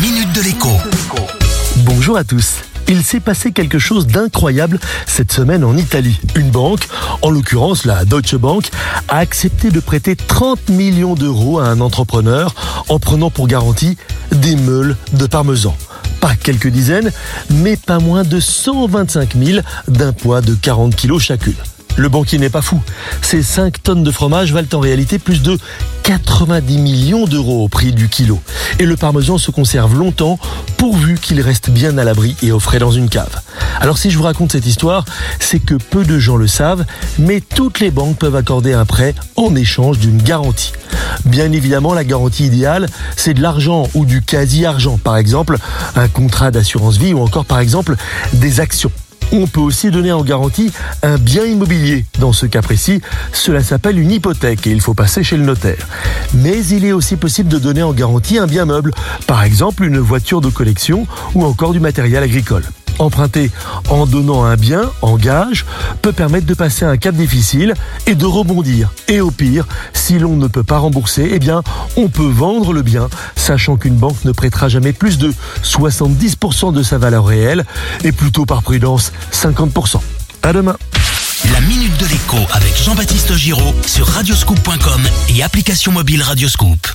minute de l'écho. Bonjour à tous. Il s'est passé quelque chose d'incroyable cette semaine en Italie. Une banque, en l'occurrence la Deutsche Bank, a accepté de prêter 30 millions d'euros à un entrepreneur en prenant pour garantie des meules de parmesan. Pas quelques dizaines, mais pas moins de 125 000 d'un poids de 40 kilos chacune. Le banquier n'est pas fou. Ces 5 tonnes de fromage valent en réalité plus de 90 millions d'euros au prix du kilo. Et le parmesan se conserve longtemps pourvu qu'il reste bien à l'abri et au dans une cave. Alors si je vous raconte cette histoire, c'est que peu de gens le savent, mais toutes les banques peuvent accorder un prêt en échange d'une garantie. Bien évidemment, la garantie idéale, c'est de l'argent ou du quasi-argent, par exemple un contrat d'assurance vie ou encore par exemple des actions. On peut aussi donner en garantie un bien immobilier. Dans ce cas précis, cela s'appelle une hypothèque et il faut passer chez le notaire. Mais il est aussi possible de donner en garantie un bien meuble, par exemple une voiture de collection ou encore du matériel agricole. Emprunter en donnant un bien en gage peut permettre de passer un cap difficile et de rebondir. Et au pire, si l'on ne peut pas rembourser, eh bien, on peut vendre le bien, sachant qu'une banque ne prêtera jamais plus de 70% de sa valeur réelle et plutôt par prudence 50%. À demain. La minute de l'écho avec Jean-Baptiste Giraud sur radioscoop.com et application mobile Radioscoop.